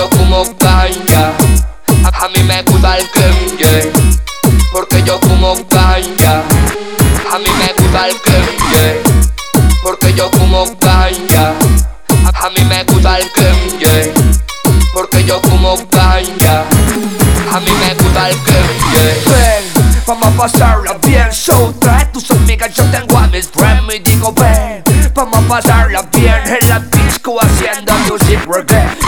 yo fumo ganja. A, mí me gusta el que porque yo fumo ganja. A mí me gusta el que porque yo fumo ganja. A, mí me gusta el que porque yo fumo ganja. A mí me gusta el que Ven, vamos a pasarla bien, show trae tus amigas, yo tengo a mis friends y digo ven, vamos a pasarla bien en la disco haciendo music reggae.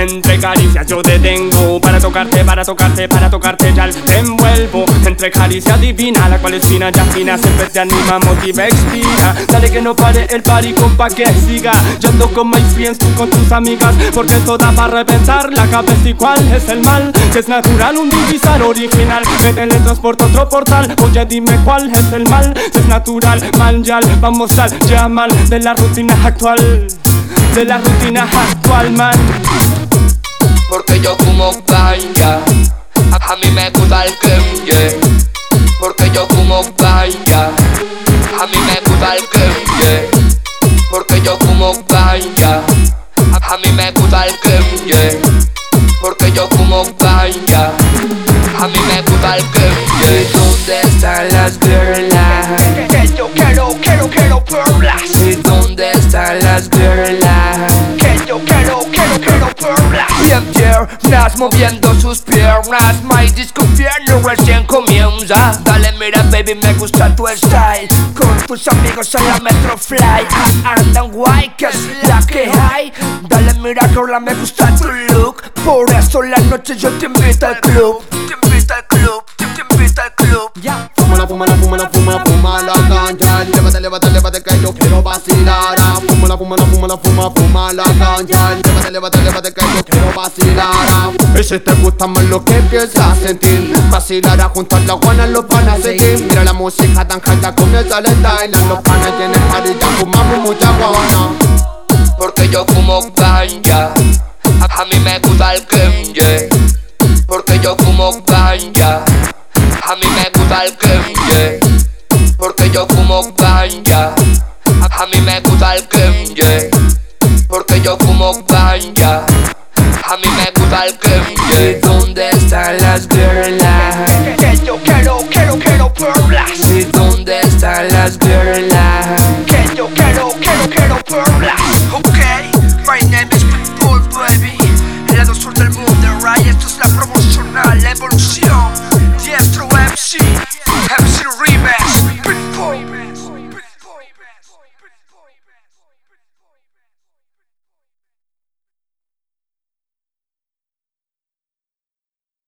Entre caricias, yo te tengo para tocarte, para tocarte, para tocarte ya te envuelvo. Entre caricias divina, la cual es fina, ya fina, siempre te anima, motiva, expira. Dale que no pare el party, compa, que siga. Yo ando con my friends, tú con tus amigas, porque toda va a reventar la cabeza. Y cuál es el mal, que es natural, un divisor original, me teletransporta otro portal, oye dime cuál es el mal, que es natural, mal ya, vamos al llamal de la rutina actual. De la rutina actual, man. Porque yo fumo ganja, a, mí me gusta el que Porque yo fumo ganja, a mí me gusta el que Porque yo fumo ganja, a, mí me gusta el que Porque yo fumo ganja, a mí me gusta el que ¿Dónde están las girls? Que yo quiero, quiero, quiero perlas. ¿Y dónde están las girls? Que yo quiero, quiero, quiero perlas. Bien piernas moviendo sus piernas My disco infierno recién comienza. Dale mira baby me gusta tu style. Con tus amigos en la Metrofly ah, Andan guay que es la que hay. Dale mira girl me gusta tu look. Por eso la noche yo te invito al club. Te invito al club, invito al club. Ya. Fúmala, fúmala, fúmala, fúmala, fúmala ganja. Llévate, llévate, llévate que yo quiero vacilar. Ah, Fúmala, fúmala, fúmala, fúmala, fúmala ganja Llévate que yo quiero vacilar. Y si te gusta más lo que a sentir. Vacilará junto a la guana los panas seguir. Mira la música tan alta comienza el style Los panas tienen ya fumamos mucha guana. Porque yo fumo ganja. A, mí me gusta el que Porque yo fumo ganja. A mí me gusta el que Porque yo fumo ganja. A, mí me gusta el que porque yo como ganja. A mí me gusta el que ¿Dónde están las girlas? Que yo quiero, quiero, quiero perlas. ¿Y dónde están las girlas? Que yo quiero, quiero, quiero perlas. Okay, my name is Pitbull, baby. El lado sur del mundo, right? Esto es la promocional evolución. Diestro MC.